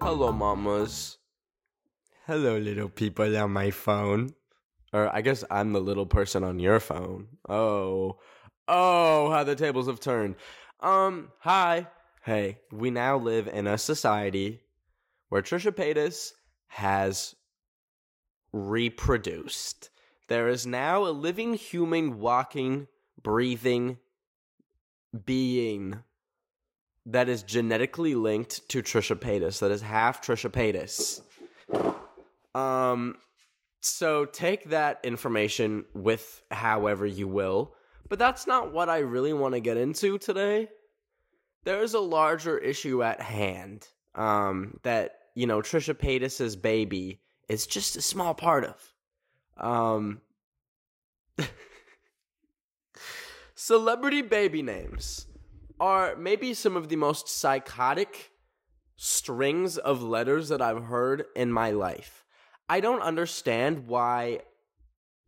Hello, mamas. Hello, little people on my phone. Or I guess I'm the little person on your phone. Oh. Oh, how the tables have turned. Um, hi. Hey, we now live in a society where Trisha Paytas has reproduced. There is now a living human walking, breathing being that is genetically linked to Trisha Paytas, that is half Trisha Paytas. Um, so take that information with however you will, but that's not what I really want to get into today. There is a larger issue at hand. Um, that you know Trisha Paytas's baby is just a small part of. Um, celebrity baby names are maybe some of the most psychotic strings of letters that I've heard in my life. I don't understand why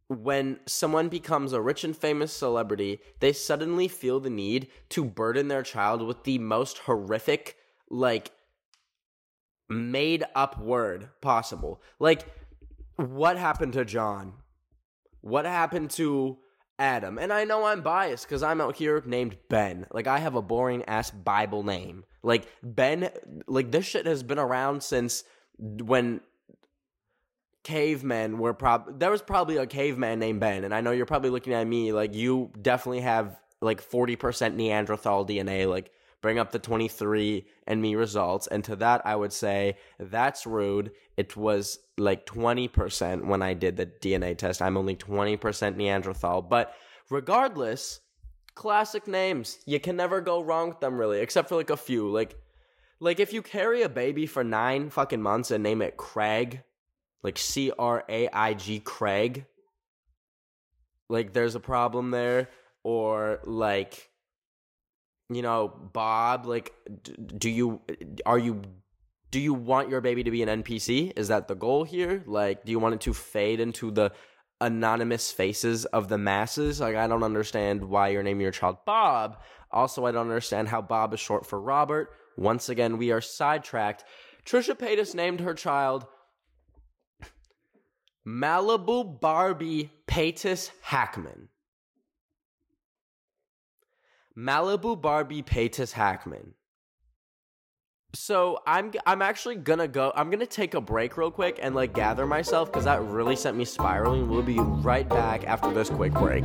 when someone becomes a rich and famous celebrity, they suddenly feel the need to burden their child with the most horrific, like, made up word possible. Like, what happened to John? What happened to Adam? And I know I'm biased because I'm out here named Ben. Like, I have a boring ass Bible name. Like, Ben, like, this shit has been around since when cavemen were prob there was probably a caveman named Ben and I know you're probably looking at me like you definitely have like 40% Neanderthal DNA like bring up the 23 and me results. And to that I would say that's rude. It was like 20% when I did the DNA test. I'm only 20% Neanderthal. But regardless classic names. You can never go wrong with them really except for like a few. Like like if you carry a baby for 9 fucking months and name it Craig like C R A I G Craig, like there's a problem there, or like, you know, Bob, like, do you are you do you want your baby to be an NPC? Is that the goal here? Like, do you want it to fade into the anonymous faces of the masses? Like, I don't understand why you're naming your child Bob. Also, I don't understand how Bob is short for Robert. Once again, we are sidetracked. Trisha Paytas named her child Malibu Barbie Paytas Hacmon. Malibu Barbie Paytas Hacmon. So I'm I'm actually gonna go. I'm gonna take a break real quick and like gather myself because that really sent me spiraling. We'll be right back after this quick break.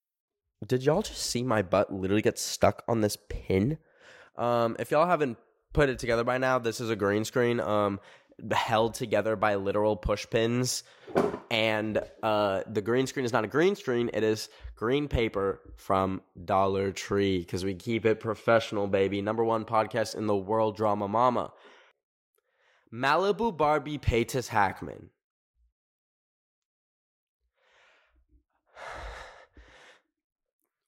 Did y'all just see my butt literally get stuck on this pin? Um, if y'all haven't put it together by now, this is a green screen um, held together by literal push pins. And uh, the green screen is not a green screen, it is green paper from Dollar Tree because we keep it professional, baby. Number one podcast in the world, Drama Mama. Malibu Barbie Paytas Hacmon.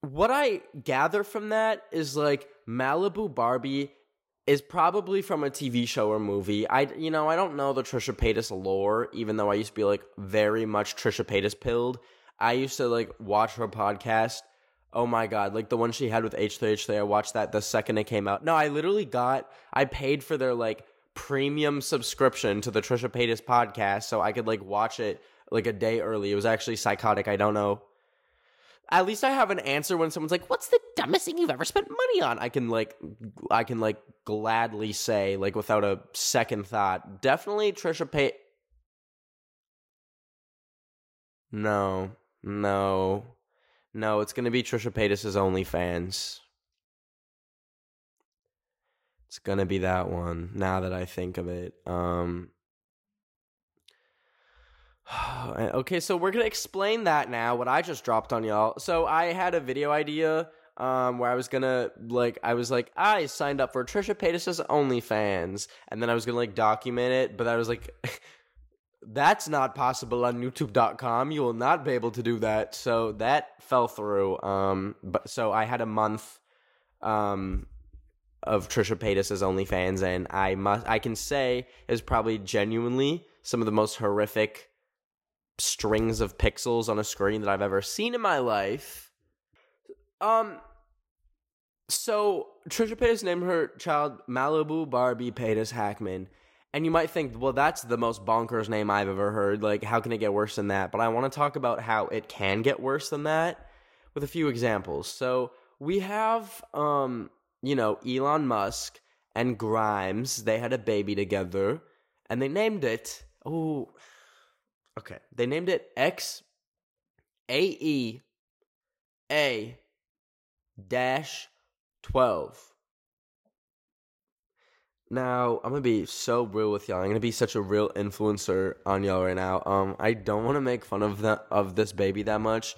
What I gather from that is like Malibu Barbie is probably from a TV show or movie. I you know I don't know the Trisha Paytas lore, even though I used to be like very much Trisha Paytas pilled. I used to like watch her podcast. Oh my god, like the one she had with H3H3. I watched that the second it came out. No, I literally got I paid for their like premium subscription to the Trisha Paytas podcast so I could like watch it like a day early. It was actually psychotic. I don't know at least I have an answer when someone's like, "What's the dumbest thing you've ever spent money on?" I can like, I can like gladly say like without a second thought, definitely Trisha Pay. No, no, no. It's gonna be Trisha Paytas's OnlyFans. It's gonna be that one. Now that I think of it, um, okay, so we're gonna explain that now. What I just dropped on y'all. So I had a video idea um, where I was gonna like I was like I signed up for Trisha Paytas's OnlyFans, and then I was gonna like document it, but I was like. That's not possible on youtube.com. You will not be able to do that. So that fell through. Um but so I had a month um of Trisha Paytas's OnlyFans and I must I can say is probably genuinely some of the most horrific strings of pixels on a screen that I've ever seen in my life. Um so Trisha Paytas named her child Malibu Barbie Paytas Hacmon. And you might think, well, that's the most bonkers name I've ever heard. Like, how can it get worse than that? But I want to talk about how it can get worse than that with a few examples. So we have, um, you know, Elon Musk and Grimes. They had a baby together, and they named it. Oh, okay. They named it X A E A dash twelve. Now, I'm gonna be so real with y'all. I'm gonna be such a real influencer on y'all right now. Um, I don't want to make fun of that of this baby that much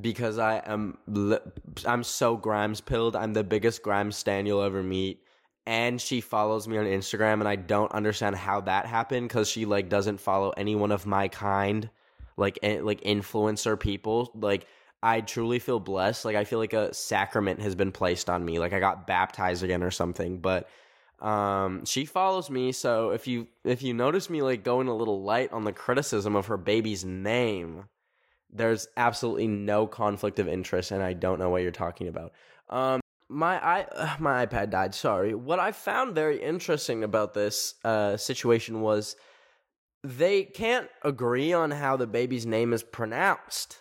because I am li- I'm so Grimes pilled. I'm the biggest Grimes stan you'll ever meet, and she follows me on Instagram, and I don't understand how that happened because she like doesn't follow any one of my kind, like eh, like influencer people. Like I truly feel blessed. Like I feel like a sacrament has been placed on me. Like I got baptized again or something, but um, she follows me, so if you if you notice me like going a little light on the criticism of her baby's name, there's absolutely no conflict of interest, and I don't know what you're talking about. Um, my i uh, my iPad died. Sorry. What I found very interesting about this uh, situation was they can't agree on how the baby's name is pronounced.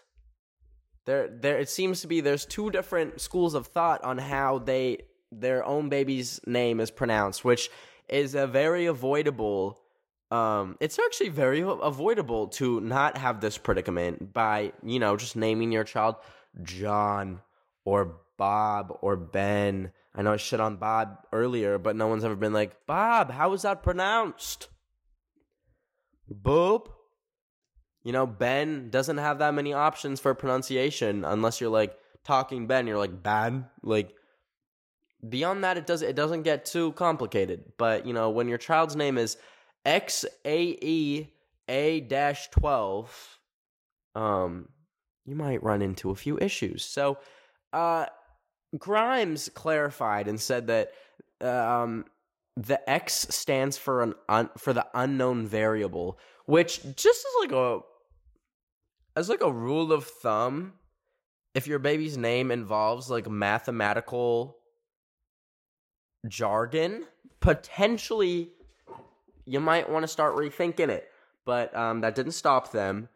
There, there. It seems to be there's two different schools of thought on how they their own baby's name is pronounced, which is a very avoidable. Um, it's actually very avoidable to not have this predicament by you know just naming your child John or Bob or Ben. I know I shit on Bob earlier, but no one's ever been like Bob. How is that pronounced? Boop. You know, Ben doesn't have that many options for pronunciation unless you're like talking Ben. You're like bad, like beyond that it does it doesn't get too complicated but you know when your child's name is X A E A dash twelve, um you might run into a few issues so uh grimes clarified and said that um the x stands for an un, for the unknown variable which just as like a as like a rule of thumb if your baby's name involves like mathematical jargon, potentially you might want to start rethinking it. But um, that didn't stop them.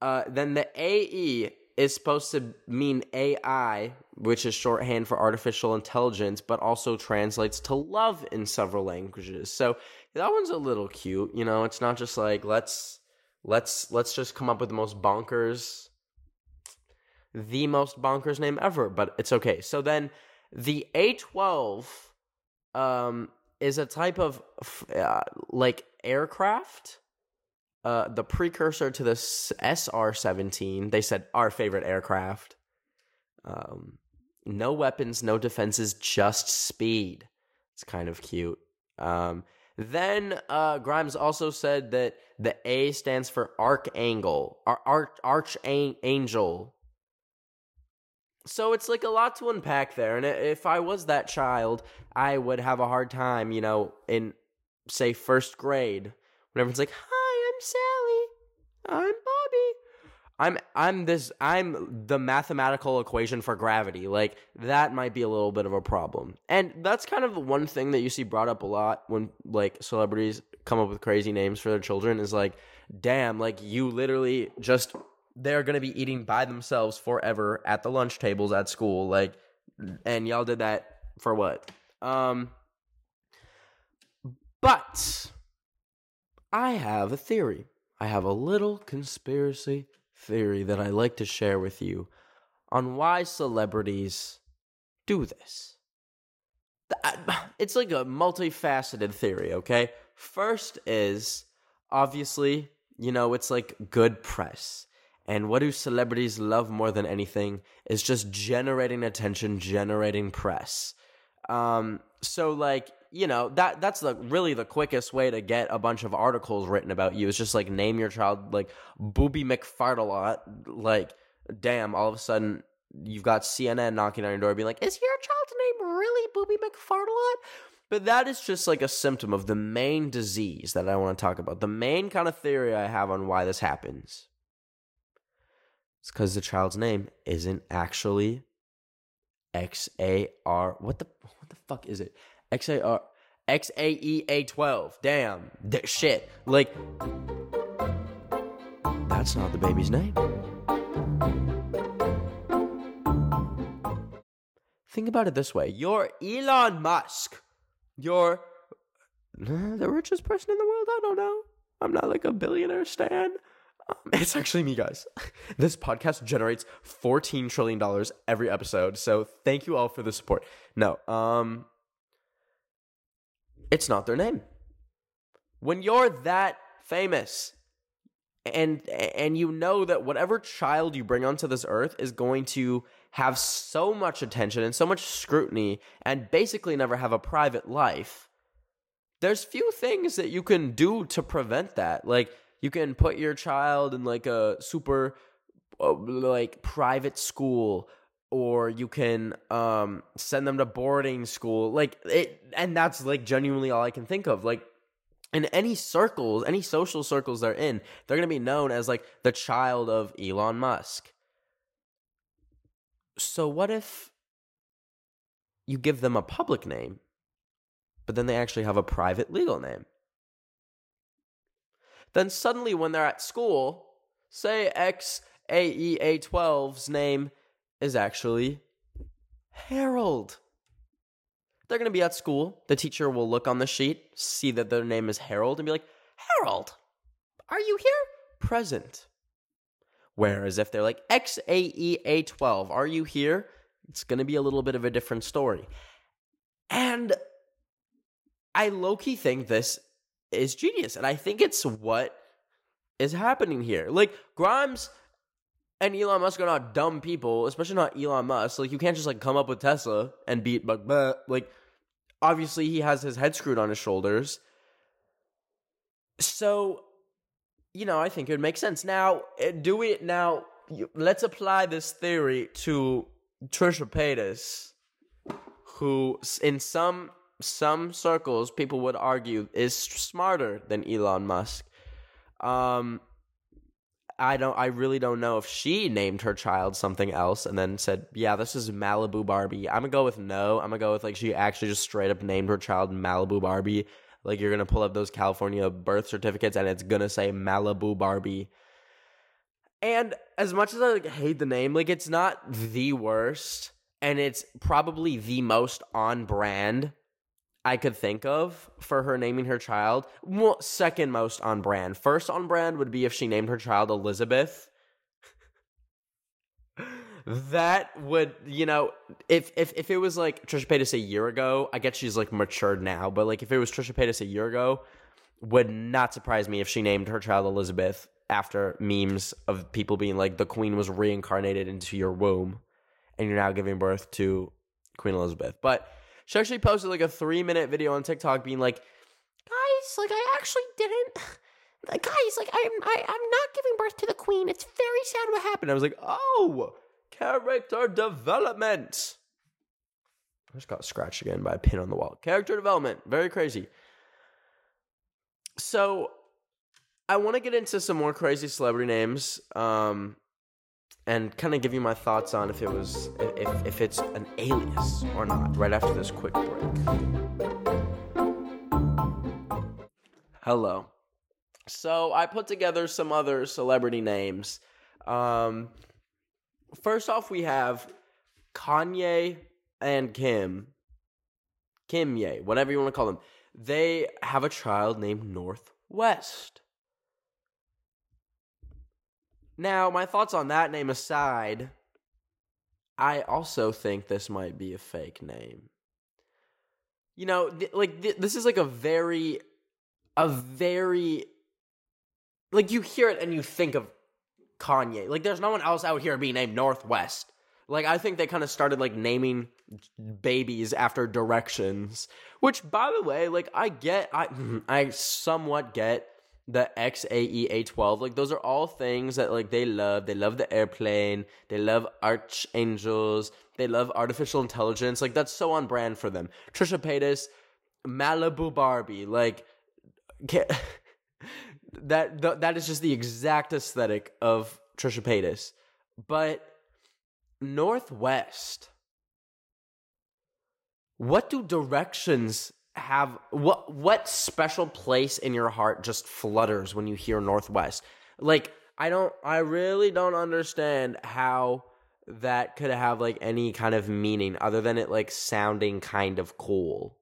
Uh, then the AE is supposed to mean AI, which is shorthand for artificial intelligence, but also translates to love in several languages. So that one's a little cute. You know, it's not just like let's let's let's just come up with the most bonkers the most bonkers name ever, but it's okay. So then the A12 um, is a type of uh, like aircraft. Uh, the precursor to the SR 17. They said our favorite aircraft. Um, no weapons, no defenses, just speed. It's kind of cute. Um, then uh, Grimes also said that the A stands for archangel, ar- arch, archangel, so it's like a lot to unpack there and if i was that child i would have a hard time you know in say first grade when everyone's like hi i'm sally. I'm bobby. I'm i'm this i'm the mathematical equation for gravity. Like that might be a little bit of a problem. And that's kind of the one thing that you see brought up a lot when like celebrities come up with crazy names for their children is like damn like you literally just they're to be eating by themselves forever at the lunch tables at school. Like and y'all did that for what? Um but i have a theory. I have a little conspiracy theory that i like to share with you on why celebrities do this. It's like a multifaceted theory okay? First is obviously you know it's like good press. And what do celebrities love more than anything is just generating attention, generating press. Um, so like, you know, that that's the really the quickest way to get a bunch of articles written about you is just like name your child like Booby McFartalot. Like, damn, all of a sudden you've got CNN knocking on your door being like, Is your child's name really Booby McFartalot? But that is just like a symptom of the main disease that I want to talk about. The main kind of theory I have on why this happens. It's because the child's name isn't actually X A R. What the what the fuck is it? X A R X A E A twelve. Damn, that shit. Like that's not the baby's name. Think about it this way: You're Elon Musk. You're the richest person in the world. I don't know. I'm not like a billionaire stan. Um, it's actually me, guys. This podcast generates $14 trillion every episode. So thank you all for the support. No, um, it's not their name. When you're that famous and and you know that whatever child you bring onto this earth is going to have so much attention and so much scrutiny and basically never have a private life there's few things that you can do to prevent that like you can put your child in like a super uh, like private school or you can um send them to boarding school like it and that's like genuinely all i can think of like in any circles, any social circles they're in, they're to be known as like the child of Elon Musk. So, what if you give them a public name, but then they actually have a private legal name? Then suddenly, when they're at school, say XAEA12's name is actually Harold. They're going to be at school. The teacher will look on the sheet, see that their name is Harold, and be like, Harold, are you here? Present. Whereas if they're like XAEA12, are you here? It's going to be a little bit of a different story. And I low key think this is genius. And I think it's what is happening here. Like, Grimes and Elon Musk are not dumb people, especially not Elon Musk. Like you can't just like come up with Tesla and beat but like obviously he has his head screwed on his shoulders. So, you know, I think it would make sense. Now, eh, do we now let's apply this theory to Trisha Paytas, who in some some circles people would argue is smarter than Elon Musk. Um I don't I really don't know if she named her child something else and then said, "Yeah, this is Malibu Barbie." I'm going to go with no. I'm going to go with like she actually just straight up named her child Malibu Barbie. Like you're going to pull up those California birth certificates and it's going to say Malibu Barbie. And as much as I like hate the name, like it's not the worst and it's probably the most on brand I could think of for her naming her child. Well, second most on brand. First on brand would be if she named her child Elizabeth. that would, you know, if if if it was like Trisha Paytas a year ago, I get she's like matured now, but like if it was Trisha Paytas a year ago, would not surprise me if she named her child Elizabeth after memes of people being like the queen was reincarnated into your womb and you're now giving birth to Queen Elizabeth. But she actually posted like a three minute video on TikTok being like, guys, like I actually didn't. Guys, like I'm, I, I'm not giving birth to the queen. It's very sad what happened. I was like, oh, character development. I just got scratched again by a pin on the wall. Character development, very crazy. So, I want to get into some more crazy celebrity names. Um, and kind of give you my thoughts on if it was if, if it's an alias or not right after this quick break. Hello. So i put together some other celebrity names. Um, first off we have kanye and kim. Kim ye whatever you want to call them. They have a child named North West now, my thoughts on that name aside, I also think this might be a fake name. You know, th- like th- this is like a very, a very, like you hear it and you think of Kanye. Like, there's no one else out here being named Northwest. Like, I think they kind of started like naming babies after directions. Which, by the way, like I get, I I somewhat get the XAE A12. Like those are all things that like they love. They love the airplane. They love archangels. They love artificial intelligence. Like that's so on brand for them. Trisha Paytas, Malibu Barbie. Like that th- that is just the exact aesthetic of Trisha Paytas. But Northwest. What do directions have what what special place in your heart just flutters when you hear Northwest? Like I don't I really don't understand how that could have like any kind of meaning other than it like sounding kind of cool.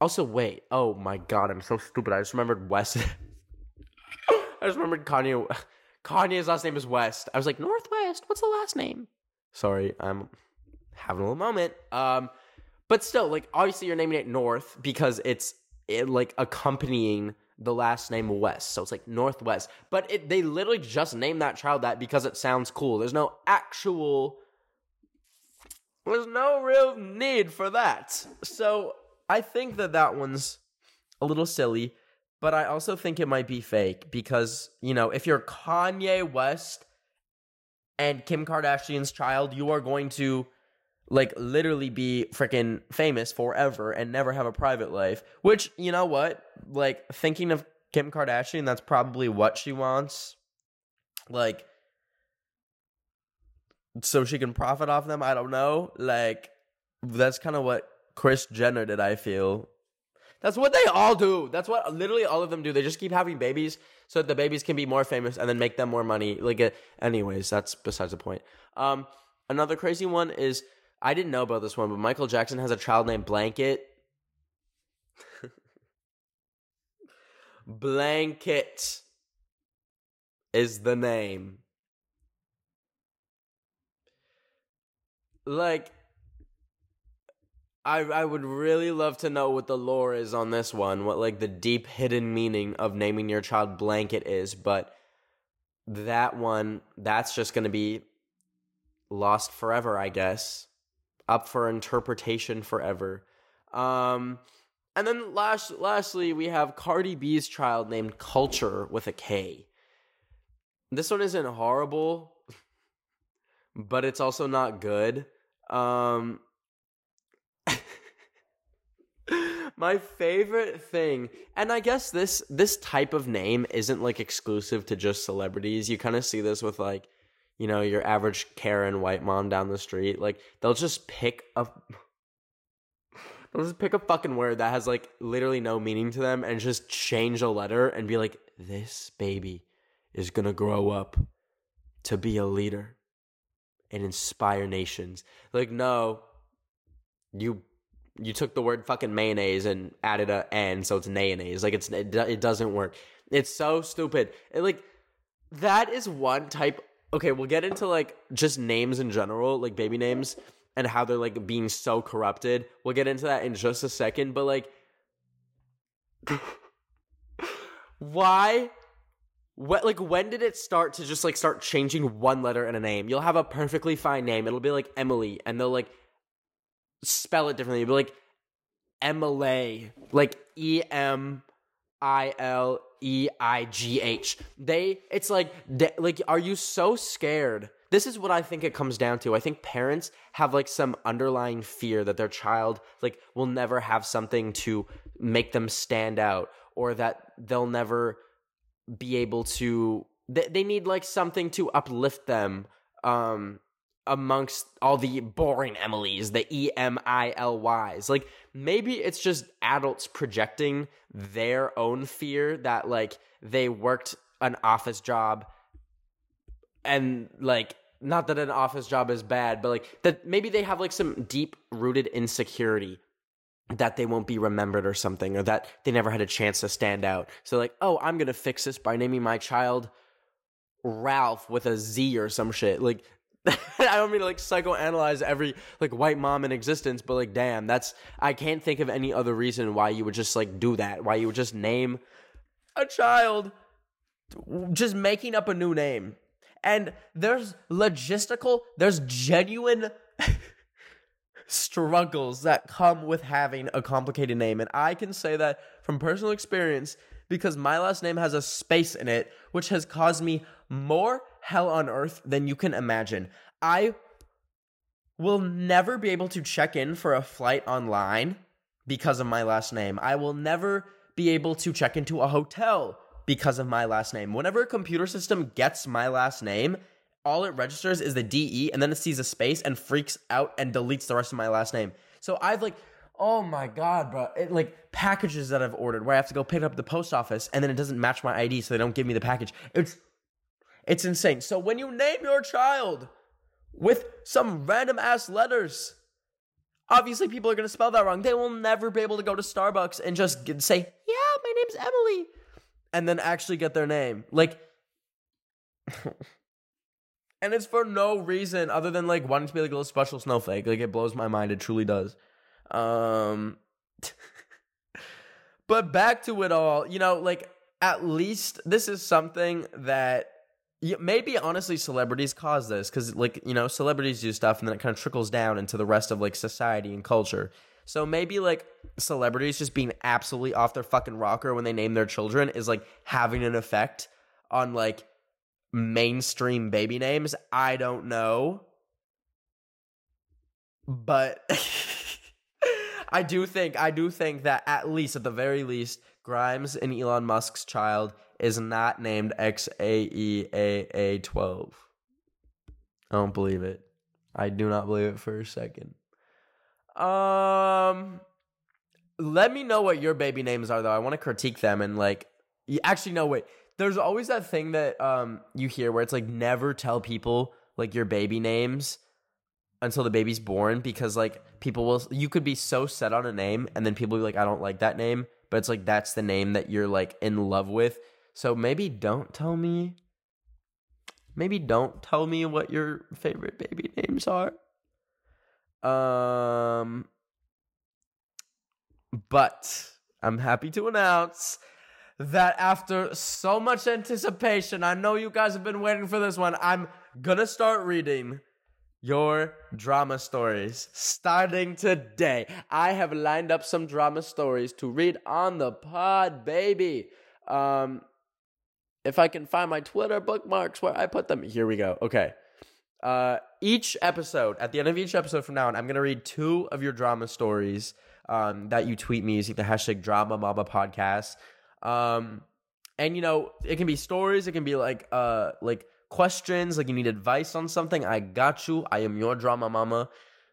Also, wait. Oh my god, I'm so stupid. I just remembered West. I just remembered Kanye. Kanye's last name is West. I was like, Northwest, what's the last name? Sorry, I'm having a little moment. Um, but still, like, obviously you're naming it North because it's it, like accompanying the last name West. So it's like Northwest. But it, they literally just named that child that because it sounds cool. There's no actual, there's no real need for that. So I think that that one's a little silly, but I also think it might be fake because, you know, if you're Kanye West and Kim Kardashian's child, you are going to like literally be freaking famous forever and never have a private life. Which, you know what? Like thinking of Kim Kardashian, that's probably what she wants. Like so she can profit off them, I don't know. Like that's kind of what Kris Jenner did, I feel. That's what they all do. That's what literally all of them do. They just keep having babies so that the babies can be more famous and then make them more money. Like, anyways, that's besides the point. Um, another crazy one is I didn't know about this one, but Michael Jackson has a child named Blanket. Blanket is the name. Like, I I would really love to know what the lore is on this one, what like the deep hidden meaning of naming your child blanket is, but that one that's just going to be lost forever, I guess. Up for interpretation forever. Um and then last lastly, we have Cardi B's child named Culture with a K. This one isn't horrible, but it's also not good. Um my favorite thing and i guess this this type of name isn't like exclusive to just celebrities you kind of see this with like you know your average karen white mom down the street like they'll just pick a they'll just pick a fucking word that has like literally no meaning to them and just change a letter and be like this baby is gonna grow up to be a leader and inspire nations like no you you took the word fucking mayonnaise and added a n, so it's mayonnaise. Like it's it, it doesn't work. It's so stupid. It, like that is one type. Okay, we'll get into like just names in general, like baby names, and how they're like being so corrupted. We'll get into that in just a second. But like, why? What like when did it start to just like start changing one letter in a name? You'll have a perfectly fine name. It'll be like Emily, and they'll like spell it differently. But like Emily, like E M I L E I G H. They, it's like, they, like, are you so scared? This is what I think it comes down to. I think parents have like some underlying fear that their child like will never have something to make them stand out, or that they'll never be able to. They, they need like something to uplift them. Um, amongst all the boring Emilys, the E M I L Ys. Like maybe it's just adults projecting their own fear that like they worked an office job and like not that an office job is bad, but like that maybe they have like some deep rooted insecurity that they won't be remembered or something or that they never had a chance to stand out. So like, "Oh, I'm going to fix this by naming my child Ralph with a Z or some shit." Like I don't mean to like psychoanalyze every like white mom in existence, but like damn, that's I can't think of any other reason why you would just like do that. Why you would just name a child just making up a new name. And there's logistical, there's genuine struggles that come with having a complicated name. And I can say that from personal experience because my last name has a space in it, which has caused me more hell on earth than you can imagine. I will never be able to check in for a flight online because of my last name. I will never be able to check into a hotel because of my last name. Whenever a computer system gets my last name, all it registers is the DE and then it sees a space and freaks out and deletes the rest of my last name. So I've like, oh my god, bro, it, like packages that I've ordered where I have to go pick up the post office and then it doesn't match my ID, so they don't give me the package. It's it's insane. So when you name your child with some random ass letters, obviously people are gonna spell that wrong. They will never be able to go to Starbucks and just say, "Yeah, my name's Emily," and then actually get their name. Like. and it's for no reason other than like wanting to be like a little special snowflake. Like it blows my mind. It truly does. Um, but back to it all. You know, like at least this is something that maybe honestly celebrities cause this because like you know celebrities do stuff and then it kind of trickles down into the rest of like society and culture. So maybe like celebrities just being absolutely off their fucking rocker when they name their children is like having an effect on like mainstream baby names. I don't know. But I do think I do think that at least at the very least Grimes and Elon Musk's child is not named XAEAA12. I don't believe it. I do not believe it for a second. Um let me know what your baby names are though. I want to critique them and like actually no wait there's always that thing that um you hear where it's like never tell people like your baby names until the baby's born because like people will you could be so set on a name and then people be like I don't like that name but it's like that's the name that you're like in love with so maybe don't tell me maybe don't tell me what your favorite baby names are um but I'm happy to announce that after so much anticipation, I know you guys have been waiting for this one. I'm gonna start reading your drama stories starting today. I have lined up some drama stories to read on the pod, baby. Um, if I can find my Twitter bookmarks where I put them, here we go. Okay. Uh, each episode, at the end of each episode from now on, I'm gonna read two of your drama stories um, that you tweet me using the hashtag Drama Mama Podcast. Um, and you know, it can be stories, it can be like uh like questions, like you need advice on something. I got you. I am your drama mama.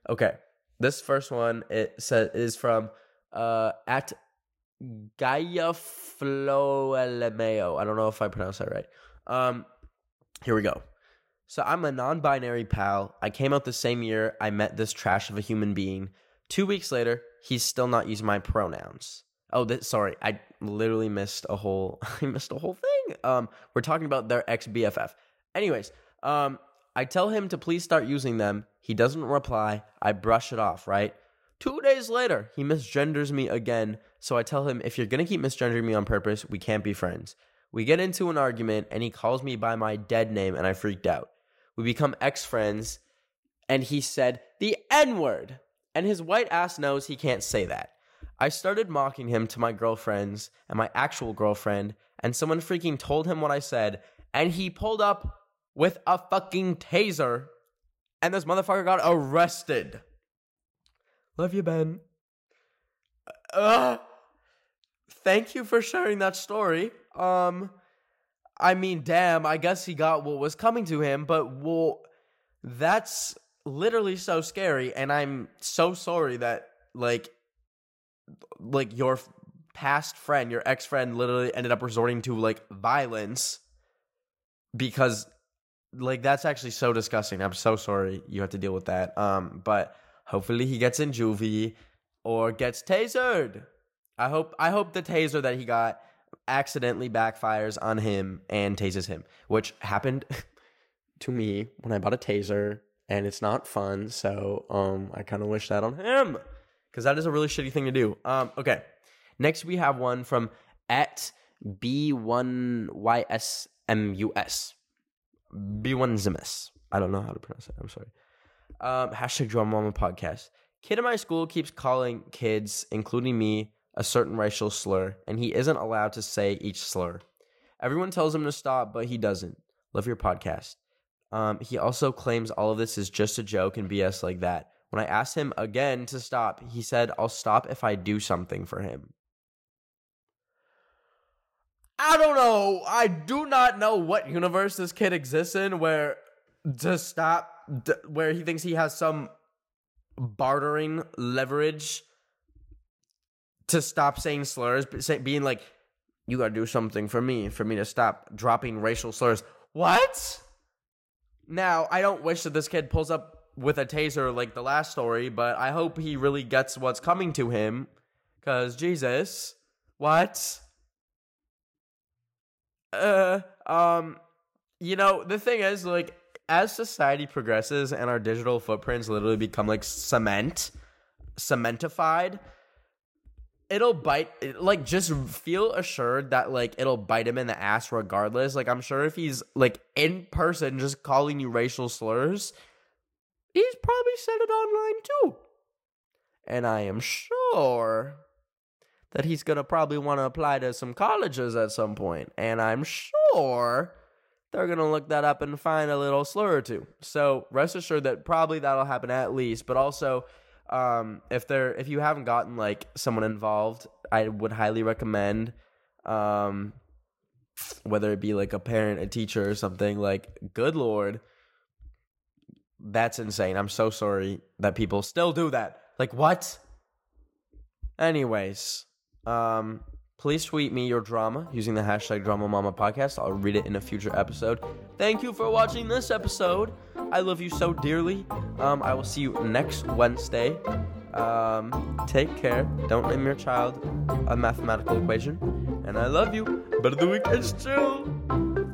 Okay. This first one it says is from uh at Gaia Floelemeo. I don't know if I pronounced that right. Um here we go. So I'm a non-binary pal. I came out the same year I met this trash of a human being. Two weeks later, he's still not using my pronouns. Oh, this, sorry, I literally missed a whole. I missed a whole thing. Um, we're talking about their ex BFF. Anyways, um, I tell him to please start using them. He doesn't reply. I brush it off. Right. Two days later, he misgenders me again. So I tell him, if you're gonna keep misgendering me on purpose, we can't be friends. We get into an argument, and he calls me by my dead name, and I freaked out. We become ex friends, and he said the N word, and his white ass knows he can't say that. I started mocking him to my girlfriends and my actual girlfriend, and someone freaking told him what I said, and he pulled up with a fucking taser, and this motherfucker got arrested. Love you, Ben. Uh, thank you for sharing that story. Um, I mean, damn, I guess he got what was coming to him, but well, that's literally so scary, and I'm so sorry that, like, like your past friend, your ex friend, literally ended up resorting to like violence because like that's actually so disgusting. I'm so sorry you have to deal with that. Um, but hopefully he gets in juvie or gets tasered. I hope I hope the taser that he got accidentally backfires on him and tases him, which happened to me when I bought a taser and it's not fun. So um, I kind of wish that on him because that is a really shitty thing to do. Um, okay. Next, we have one from at B1YSMUS. B1Zimus. I don't know how to pronounce it. I'm sorry. Um, hashtag Drama Mama podcast. Kid in my school keeps calling kids, including me, a certain racial slur, and he isn't allowed to say each slur. Everyone tells him to stop, but he doesn't. Love your podcast. Um, he also claims all of this is just a joke and BS like that. When I asked him again to stop, he said, I'll stop if I do something for him. I don't know. I do not know what universe this kid exists in where to stop, where he thinks he has some bartering leverage to stop saying slurs, but being like, you gotta do something for me, for me to stop dropping racial slurs. What? Now, I don't wish that this kid pulls up with a taser like the last story, but I hope he really gets what's coming to him. Cause Jesus, what? Uh, um, you know, the thing is, like, as society progresses and our digital footprints literally become like cement, cementified, it'll bite like just feel assured that like it'll bite him in the ass regardless. Like i'm sure if he's like in person just calling you racial slurs he's probably said it online too. And i am sure that he's going to probably want to apply to some colleges at some point and i'm sure they're going to look that up and find a little slur or two. So rest assured that probably that'll happen at least but also um, if there if you haven't gotten like someone involved, I would highly recommend um, whether it be like a parent, a teacher, or something. Like, good lord, that's insane. I'm so sorry that people still do that. Like, what? Anyways, um, Please tweet me your drama using the hashtag Drama Mama Podcast. I'll read it in a future episode. Thank you for watching this episode. I love you so dearly. Um, I will see you next Wednesday. Um, take care. Don't name your child a mathematical equation. And I love you. But the week weekend's chill.